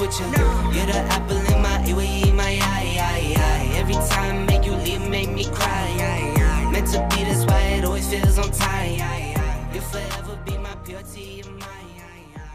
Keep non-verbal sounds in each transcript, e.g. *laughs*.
With you. You're the apple in my ear, you my eye, eye, eye. Every time make you leave, make me cry. Meant to be this way, it always feels on time,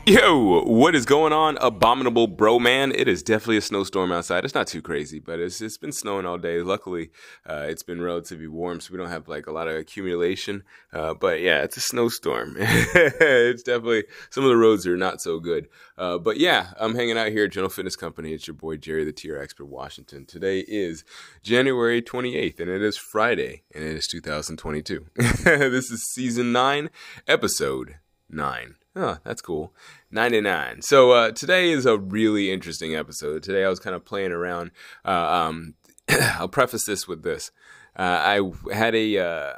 Yo, what is going on, abominable bro man? It is definitely a snowstorm outside. It's not too crazy, but it's it's been snowing all day. Luckily, uh, it's been relatively warm, so we don't have like a lot of accumulation. Uh, but yeah, it's a snowstorm. *laughs* it's definitely some of the roads are not so good. Uh, but yeah, I'm hanging out here at General Fitness Company. It's your boy Jerry, the TR Expert Washington. Today is January 28th, and it is Friday, and it is 2022. *laughs* this is season nine, episode nine. Oh, that's cool. 99. So uh, today is a really interesting episode. Today I was kind of playing around. Uh, um, *coughs* I'll preface this with this. Uh, I had a uh,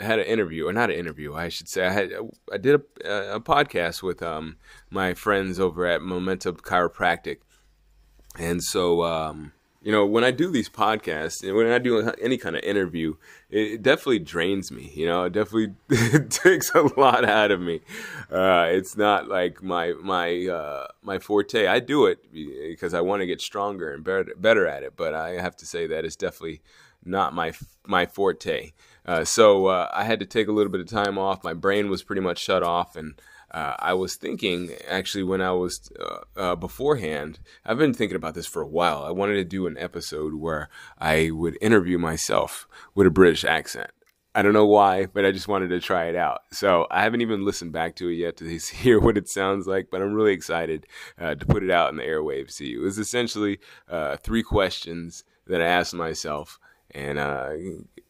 had an interview, or not an interview, I should say. I had I did a, a podcast with um, my friends over at Momentum Chiropractic, and so um, you know when I do these podcasts, and when I do any kind of interview, it definitely drains me. You know, it definitely *laughs* takes a lot out of me. Uh, it's not like my my uh, my forte. I do it because I want to get stronger and better better at it. But I have to say that it's definitely not my my forte. Uh, so uh, I had to take a little bit of time off. My brain was pretty much shut off, and uh, I was thinking actually when I was uh, uh, beforehand. I've been thinking about this for a while. I wanted to do an episode where I would interview myself with a British accent. I don't know why, but I just wanted to try it out. So I haven't even listened back to it yet to *laughs* hear what it sounds like, but I'm really excited uh, to put it out in the airwaves to you. It was essentially uh, three questions that I asked myself, and uh,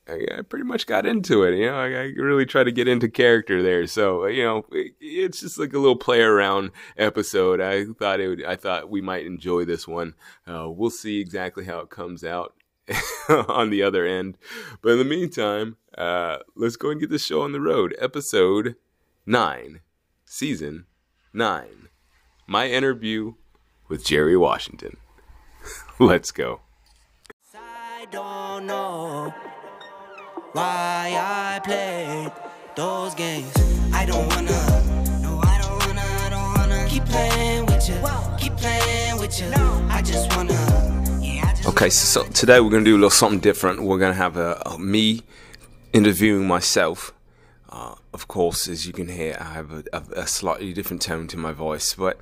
I, I pretty much got into it. You know, I, I really tried to get into character there. So you know, it, it's just like a little play around episode. I thought it would, I thought we might enjoy this one. Uh, we'll see exactly how it comes out. *laughs* on the other end. But in the meantime, uh, let's go and get this show on the road. Episode 9, Season 9. My interview with Jerry Washington. *laughs* let's go. I don't know why I played those games. I don't wanna, no, I don't wanna, I don't wanna keep playing with you, keep playing with you. I just wanna, Okay, so, so today we're to do a little something different. We're to have a, a me interviewing myself. Uh, of course, as you can hear, I have a, a, a slightly different tone to my voice, but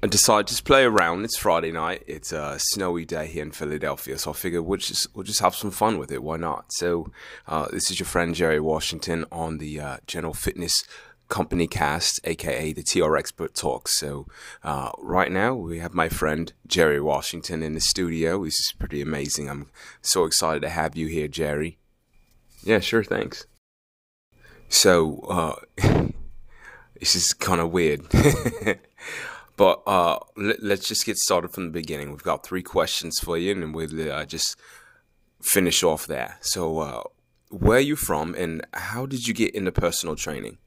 I decided to just play around. It's Friday night. It's a snowy day here in Philadelphia, so I figured we'll just we'll just have some fun with it. Why not? So, uh, this is your friend Jerry Washington on the uh, General Fitness Company Cast, aka the TR Expert Talk. So, uh, right now we have my friend Jerry Washington in the studio. This is pretty amazing. I'm so excited to have you here, Jerry. Yeah, sure. Thanks. So, uh, *laughs* this is kind of weird. *laughs* But uh, let, us just get started from the beginning. We've got three questions for you, and we'll uh, just finish off there. So, uh, where are you from, and how did you get into personal training?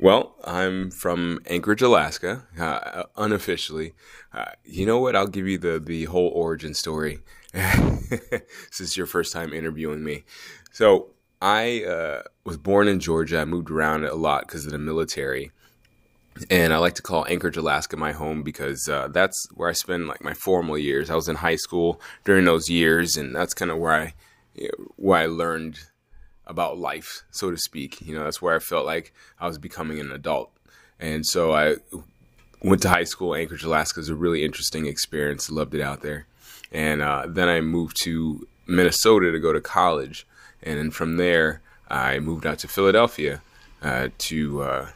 Well, I'm from Anchorage, Alaska, uh, unofficially. Uh, you know what? I'll give you the, the whole origin story *laughs* since your first time interviewing me. So, I uh, was born in Georgia. I moved around a lot because of the military and I like to call Anchorage, Alaska, my home because uh, that's where I spend like my formal years. I was in high school during those years, and that's kind of where I where I learned about life, so to speak. You know, that's where I felt like I was becoming an adult, and so I went to high school. Anchorage, Alaska is a really interesting experience. Loved it out there, and uh, then I moved to Minnesota to go to college, and then from there I moved out to Philadelphia uh, to uh,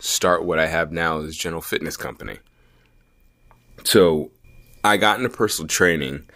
start what I have now as General Fitness Company. So I got into personal training.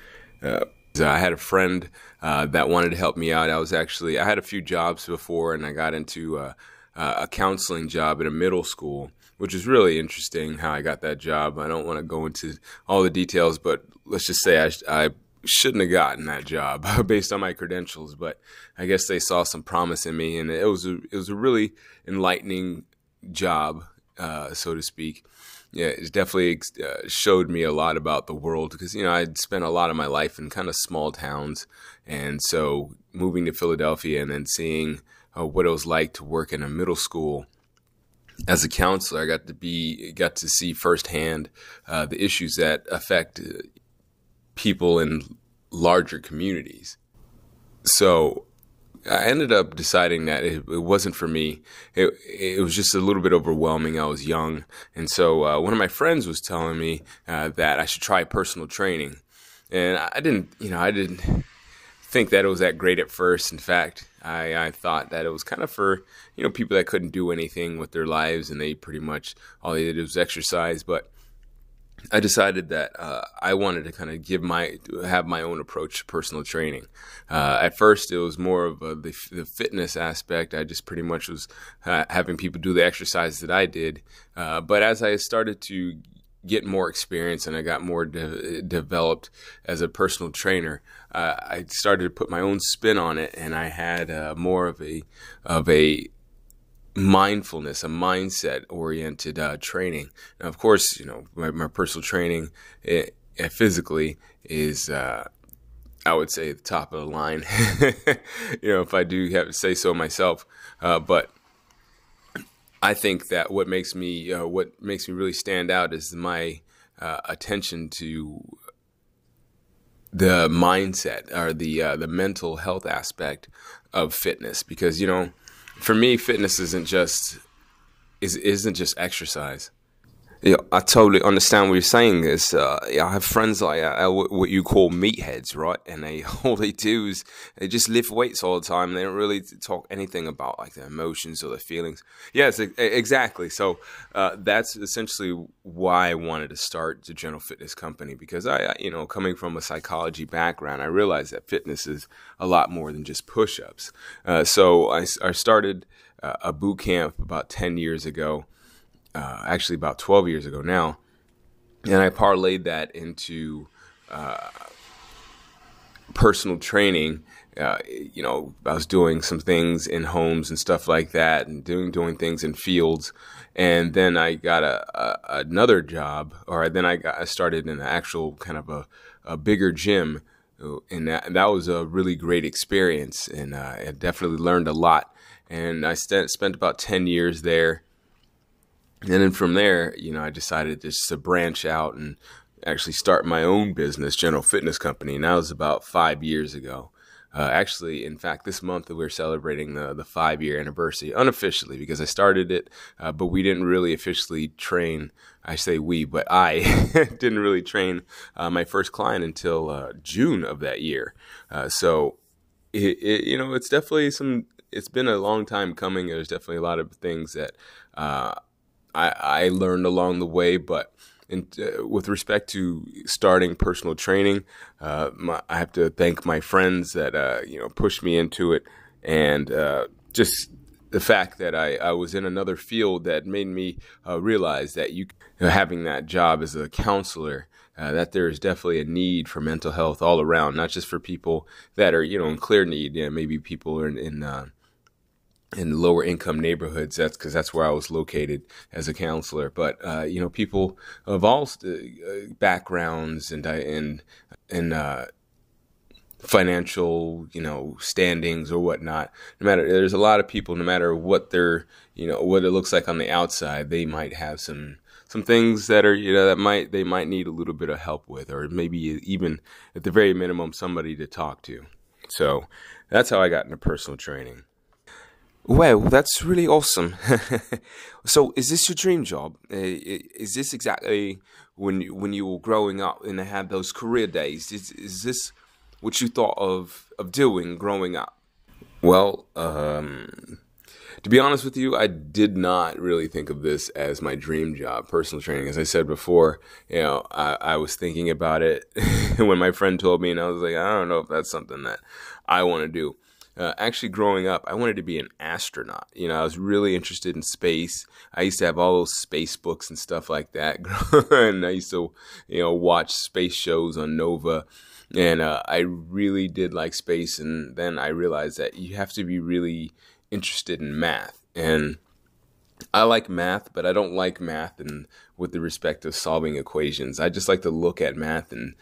Uh, I had a friend uh, that wanted to help me out. I was actually I had a few jobs before, and I got into uh, a counseling job at a middle school. which is really interesting how I got that job. I don't want to go into all the details, but let's just say I, I shouldn't have gotten that job *laughs* based on my credentials, but I guess they saw some promise in me, and it was a, it was a really enlightening job, uh, so to speak. Yeah, it definitely uh, showed me a lot about the world because you know I'd spent a lot of my life in kind of small towns, and so moving to Philadelphia and then seeing uh, what it was like to work in a middle school as a counselor, I got to be got to see firsthand uh, the issues that affect uh, people in larger communities. So I ended up deciding that it, it wasn't for me. It, it was just a little bit overwhelming. I was young. And so uh, one of my friends was telling me uh, that I should try personal training. And I didn't, you know, I didn't think that it was that great at first. In fact, I, I thought that it was kind of for, you know, people that couldn't do anything with their lives and they pretty much all they did was exercise. But I decided that uh, I wanted to kind of give my have my own approach to personal training. Uh, at first, it was more of a, the, the, fitness aspect. I just pretty much was uh, having people do the exercises that I did. Uh, but as I started to get more experience and I got more de- developed as a personal trainer, uh, I started to put my own spin on it, and I had uh, more of a of a mindfulness, a mindset oriented uh, training. Now, of course, you know, my, my personal training it, it physically is, uh, I would say, the top of the line, *laughs* you know, if I do have to say so myself. Uh, but I think that what makes me, uh, what makes me really stand out is my uh, attention to the mindset or the uh, the mental health aspect of fitness because you know for me, fitness isn't just is isn't just exercise. Yeah, I totally understand what you're saying. Is uh, I have friends like uh, what you call meatheads, right? And they *laughs* all they do is they just lift weights all the time. They don't really talk anything about like their emotions or their feelings. Yes, exactly. So uh, that's essentially why I wanted to start the General Fitness Company because I, you know, coming from a psychology background, I realized that fitness is a lot more than just push-ups. Uh, so I, I started uh, a boot camp about ten years ago uh, actually about 12 years ago now. And I parlayed that into uh, personal training. Uh, you know, I was doing some things in homes and stuff like that, and doing doing things in fields. And then I got a, a another job, or then I got I started in an actual kind of a, a bigger gym, and that, that was a really great experience, and uh, I definitely learned a lot. And I spent spent about ten years there, and then from there, you know, I decided just to branch out and actually start my own business, General Fitness Company. And that was about five years ago. Uh, actually, in fact, this month we're celebrating the the five year anniversary unofficially because I started it, uh, but we didn't really officially train. I say we, but I *laughs* didn't really train uh, my first client until uh, June of that year. Uh, so, it, it, you know, it's definitely some. It's been a long time coming. There's definitely a lot of things that uh, I, I learned along the way, but uh, with respect to starting personal training, uh, my, I have to thank my friends that uh, you know pushed me into it, and uh, just the fact that I, I was in another field that made me uh, realize that you, you know, having that job as a counselor. Uh, that there is definitely a need for mental health all around, not just for people that are, you know, in clear need. Yeah, maybe people are in, in in lower income neighborhoods. That's because that's where I was located as a counselor. But uh, you know, people of all uh, backgrounds and and and uh, financial you know standings or whatnot. No matter there's a lot of people. No matter what their you know what it looks like on the outside, they might have some some things that are you know that might they might need a little bit of help with, or maybe even at the very minimum somebody to talk to. So that's how I got into personal training. Well, that's really awesome. *laughs* so, is this your dream job? Uh, is this exactly when you, when you were growing up and had those career days? Is is this what you thought of of doing growing up? Well, um, to be honest with you, I did not really think of this as my dream job, personal training. As I said before, you know, I, I was thinking about it *laughs* when my friend told me, and I was like, I don't know if that's something that I want to do. Uh, actually growing up, I wanted to be an astronaut. You know, I was really interested in space. I used to have all those space books and stuff like that. *laughs* and I used to, you know, watch space shows on Nova. And uh, I really did like space. And then I realized that you have to be really interested in math. And I like math, but I don't like math and with the respect of solving equations. I just like to look at math and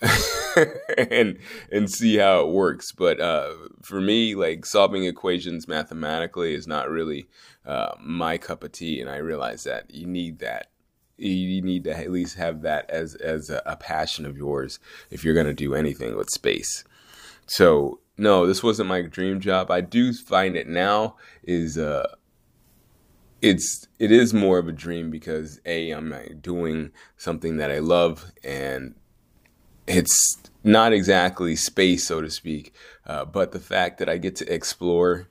*laughs* and and see how it works. But uh, for me, like solving equations mathematically is not really uh, my cup of tea, and I realize that you need that. You need to at least have that as as a, a passion of yours if you're going to do anything with space. So no, this wasn't my dream job. I do find it now is uh it's it is more of a dream because a I'm doing something that I love and it's not exactly space so to speak, uh, but the fact that I get to explore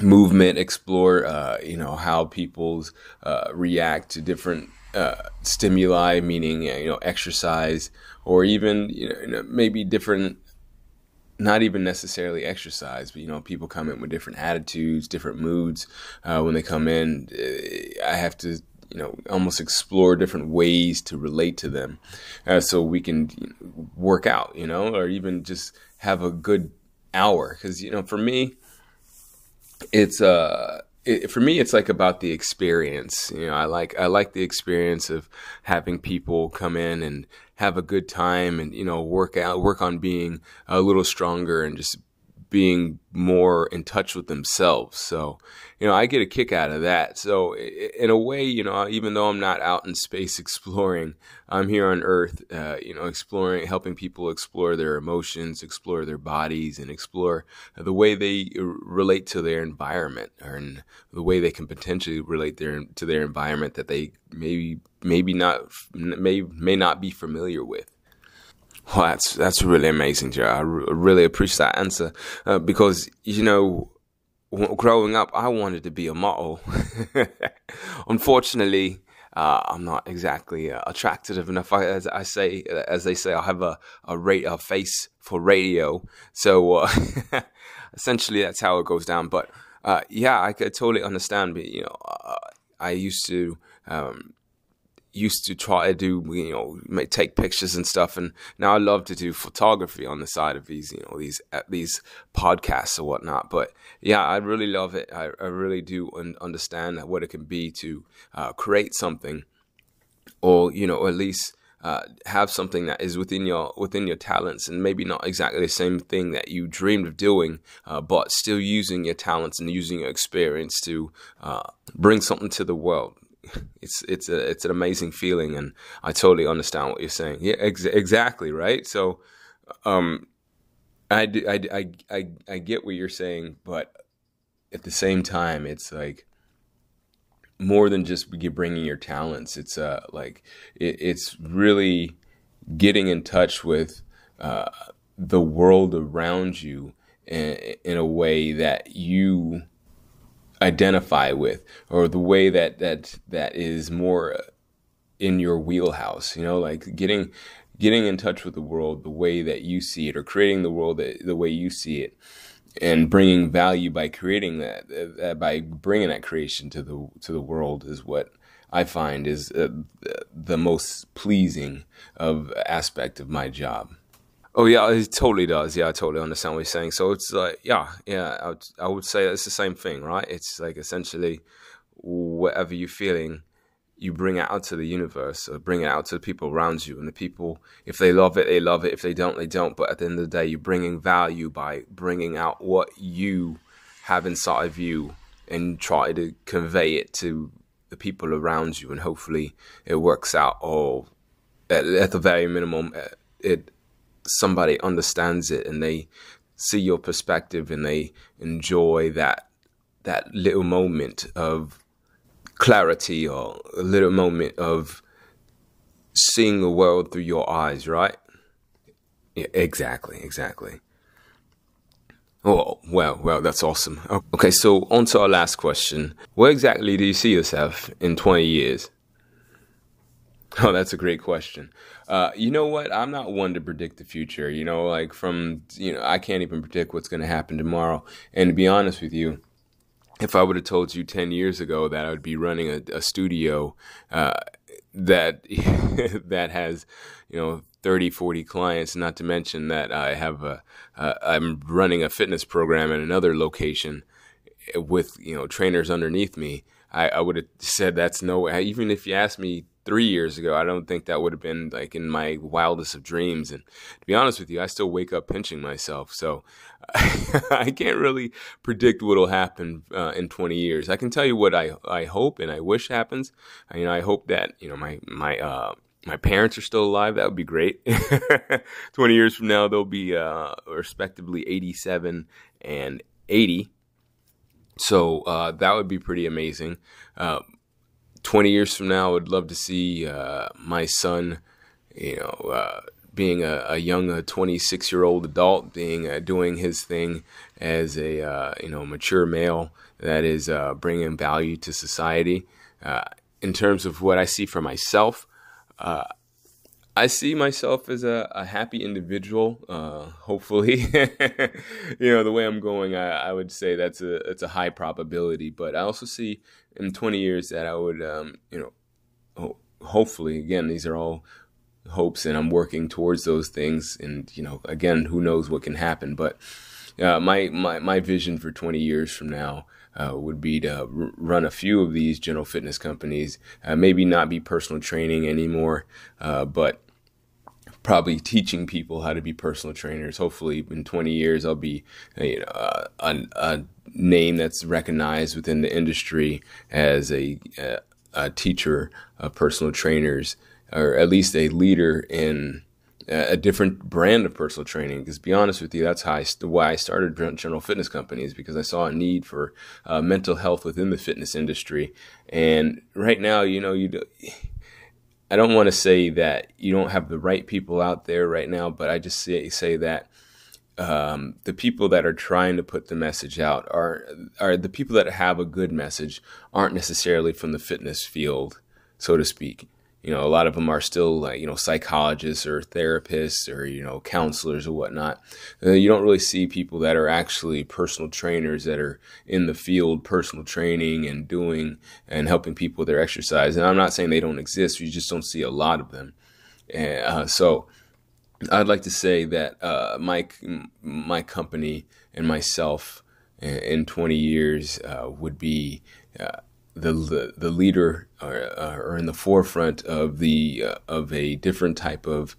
movement, explore uh, you know how people's uh, react to different uh, stimuli, meaning you know exercise or even you know maybe different not even necessarily exercise, but you know, people come in with different attitudes, different moods. Uh, when they come in, uh, I have to, you know, almost explore different ways to relate to them, uh, so we can work out, you know, or even just have a good hour. Because you know, for me, it's uh it, for me, it's like about the experience. You know, I like I like the experience of having people come in and have a good time, and you know, work out, work on being a little stronger, and just being more in touch with themselves. So, you know, I get a kick out of that. So, in a way, you know, even though I'm not out in space *laughs* exploring, I'm here on Earth, uh, you know, exploring, helping people explore their emotions, explore their bodies, and explore the way they relate to their environment, or the way they can potentially relate their to their environment that they maybe maybe not may may not be familiar with. Well, that's that's really amazing, Joe. I really appreciate that answer uh, because you know, growing up, I wanted to be a model. *laughs* Unfortunately, uh, I'm not exactly uh, attractive enough. I, as I say, as they say, I have a a, rate, a face for radio. So uh, *laughs* essentially, that's how it goes down. But uh, yeah, I could totally understand. But you know, uh, I used to. Um, used to try to do, you know, take pictures and stuff, and now I love to do photography on the side of these, you know, these uh, these podcasts or whatnot. But yeah, I really love it. I, I really do understand what it can be to uh, create something, or you know, at least. Uh, have something that is within your within your talents and maybe not exactly the same thing that you dreamed of doing, uh, but still using your talents and using your experience to uh, bring something to the world it's it's a it's an amazing feeling, and I totally understand what you're saying. Yeah, ex- exactly right. So, um, I, I, I, I, I get what you're saying, but at the same time, it's like more than just bringing your talents. It's uh like it, it's really getting in touch with uh, the world around you in, in a way that you identify with or the way that that that is more in your wheelhouse you know like getting getting in touch with the world the way that you see it or creating the world the way you see it and bringing value by creating that, that by bringing that creation to the to the world is what I find is uh, the most pleasing of aspect of my job. Oh yeah, it totally does. Yeah, I totally understand what you're saying. So it's like, yeah, yeah, I would, I would say it's the same thing, right? It's like essentially whatever you're feeling, you bring it out to the universe or bring it out to the people around you. And the people, if they love it, they love it. If they don't, they don't. But at the end of the day, you're bringing value by bringing out what you have inside of you and try to convey it to the people around you. And hopefully it works out or at, at the very minimum, it somebody understands it and they see your perspective and they enjoy that that little moment of clarity or a little moment of seeing the world through your eyes, right? Yeah, exactly, exactly. Oh, well, well, that's awesome. Okay, so on to our last question. Where exactly do you see yourself in 20 years? *laughs* Oh, that's a great question. Uh, you know what? I'm not one to predict the future. You know, like from, you know, I can't even predict what's going to happen tomorrow. And to be honest with you, if I would have told you 10 years ago that I would be running a, a studio uh, that *laughs* that has, you know, 30, 40 clients, not to mention that I have a, uh, I'm running a fitness program at another location with, you know, trainers underneath me, I, I would have said that's no way. Even if you asked me three years ago, I don't think that would have been like in my wildest of dreams. And to be honest with you, I still wake up pinching myself. So *laughs* I can't really predict what'll happen uh, in 20 years. I can tell you what I, I hope and I wish happens. I, you know, I hope that, you know, my, my, uh, my parents are still alive. That would be great. *laughs* 20 years from now, they'll be, uh, respectively 87 and 80. So, uh, that would be pretty amazing. Uh, 20 years from now, I would love to see uh, my son, you know, uh, being a, a young 26 year old adult, being uh, doing his thing as a uh, you know mature male that is uh, bringing value to society. Uh, in terms of what I see for myself, I see myself as a, a happy individual. hopefully, *laughs* you know the way I'm going, I, I would say that's a it's a high probability. But I also see in 20 years that I would, um, you know, ho- hopefully, again, these are all hopes and I'm working towards those things. And, you know, again, who knows what can happen. But uh, my, my, my vision for 20 years from now uh, would be to r- run a few of these general fitness companies, uh, maybe not be personal training anymore, uh, but probably teaching people how to be personal trainers. Hopefully, in 20 years, I'll be you know, uh, a, a, name that's recognized within the industry as a, a, a, teacher of personal trainers, or at least a leader in a different brand of personal training. Because, be honest with you, that's how I, why I started General Fitness Companies because I saw a need for uh, mental health within the fitness industry. And right now, you know, you. I don't want to say that you don't have the right people out there right now, but I just say, say that um, the people that are trying to put the message out are are the people that have a good message aren't necessarily from the fitness field, so to speak. You know, a lot of them are still like you know psychologists or therapists or you know counselors or whatnot. Uh, you don't really see people that are actually personal trainers that are in the field, personal training and doing and helping people with their exercise. And I'm not saying they don't exist. You just don't see a lot of them. Uh, so I'd like to say that uh, my my company and myself in 20 years uh, would be uh, the, the, the leader or, uh, or in the forefront of the uh, of a different type of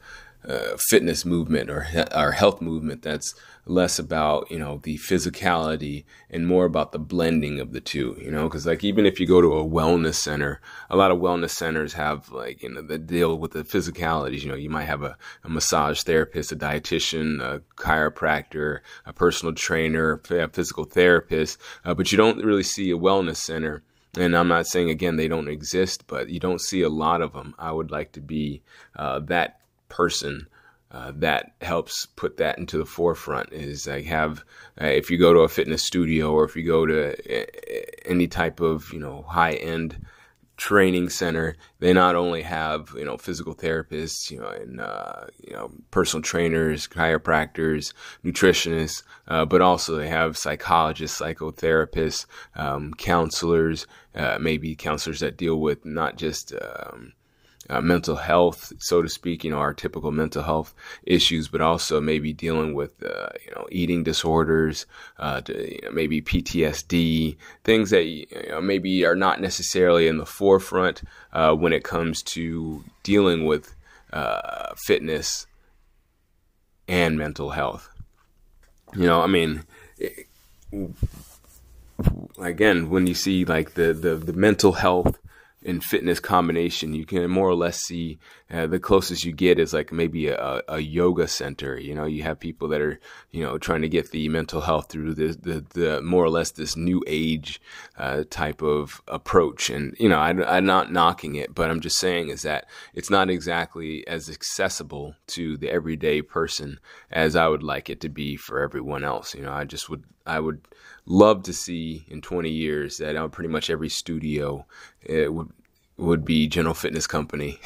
uh, fitness movement or our health movement that's less about you know the physicality and more about the blending of the two you know? Because like even if you go to a wellness center a lot of wellness centers have like you know the deal with the physicalities you know? You might have a, a massage therapist a dietitian a chiropractor a personal trainer a physical therapist uh, but you don't really see a wellness center and I'm not saying again they don't exist, but you don't see a lot of them. I would like to be uh, that person uh, that helps put that into the forefront is I have uh, if you go to a fitness studio or if you go to any type of you know high end training center they not only have you know physical therapists you know and uh, you know personal trainers chiropractors nutritionists uh, but also they have psychologists psychotherapists um, counselors uh, maybe counselors that deal with not just um, uh, mental health, so to speak, you know, our typical mental health issues, but also maybe dealing with, uh, you know, eating disorders, uh, to, you know, maybe PTSD, things that you know, maybe are not necessarily in the forefront uh, when it comes to dealing with uh, fitness and mental health. You know, I mean, it, again, when you see like the, the, the mental health in fitness combination, you can more or less see uh, the closest you get is like maybe a, a, yoga center. You know, you have people that are you know trying to get the mental health through the the, the more or less this new age uh, type of approach. And you know, I, I'm not knocking it, but I'm just saying is that it's not exactly as accessible to the everyday person as I would like it to be for everyone else. You know, I just would I would love to see in 20 years that uh, pretty much every studio it would would be General Fitness Company.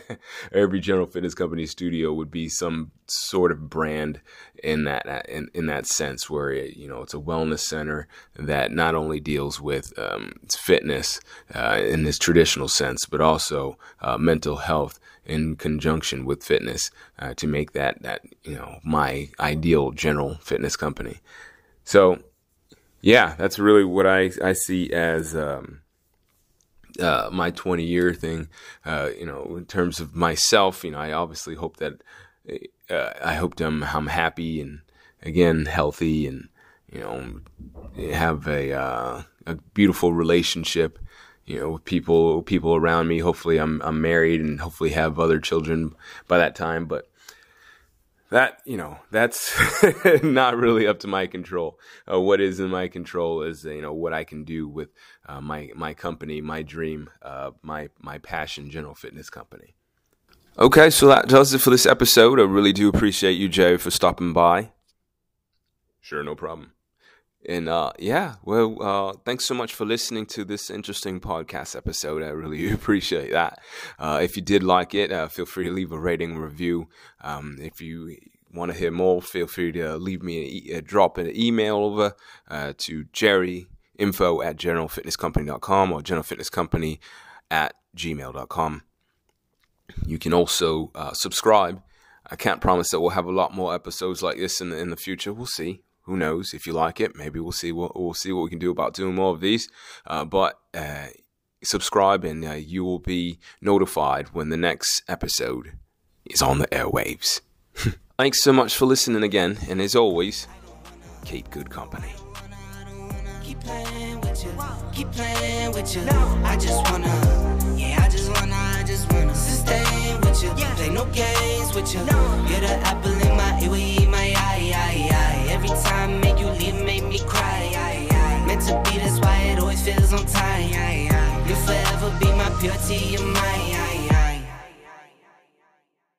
*laughs* Every General Fitness Company studio would be some sort of brand in that in, in that sense, where it, you know it's a wellness center that not only deals with um, fitness uh, in this traditional sense, but also uh, mental health in conjunction with fitness uh, to make that that you know my ideal General Fitness Company. So, yeah, that's really what I I see as. Um, uh, my 20 year thing, uh, you know, in terms of myself, you know, I obviously hope that uh, I hope I'm, I'm happy and again healthy and you know have a uh, a beautiful relationship, you know, with people people around me. Hopefully, I'm I'm married and hopefully have other children by that time, but that you know that's *laughs* not really up to my control. Uh, what is in my control is you know what i can do with uh, my my company my dream uh, my my passion general fitness company. Okay so that does it for this episode. I really do appreciate you jay for stopping by. Sure no problem and uh, yeah, well, uh, thanks so much for listening to this interesting podcast episode. I really *laughs* appreciate that. Uh, if you did like it, uh, feel free to leave a rating review. Um, if you want to hear more, feel free to leave me a, a drop an email over uh, to Jerry info at generalfitnesscompany.com or generalfitnesscompany at gmail.com. You can also uh, subscribe. I can't promise that we'll have a lot more episodes like this in the, in the future. We'll see who knows? If you like it maybe we'll see what we'll see what we can do about doing more of these. Uh, but uh, subscribe and uh, you will be notified when the next episode is on the airwaves. *laughs* Thanks so much for listening again and as always keep good company. Keep playing with you keep playing with you i just wanna yeah i just wanna i just wanna sustain with you play no games with you you're the apple in my ear my eye, eye, eye. Time make you leave, make me cry. Meant to be, that's why it always feels on time. You'll forever be my purity, your mind.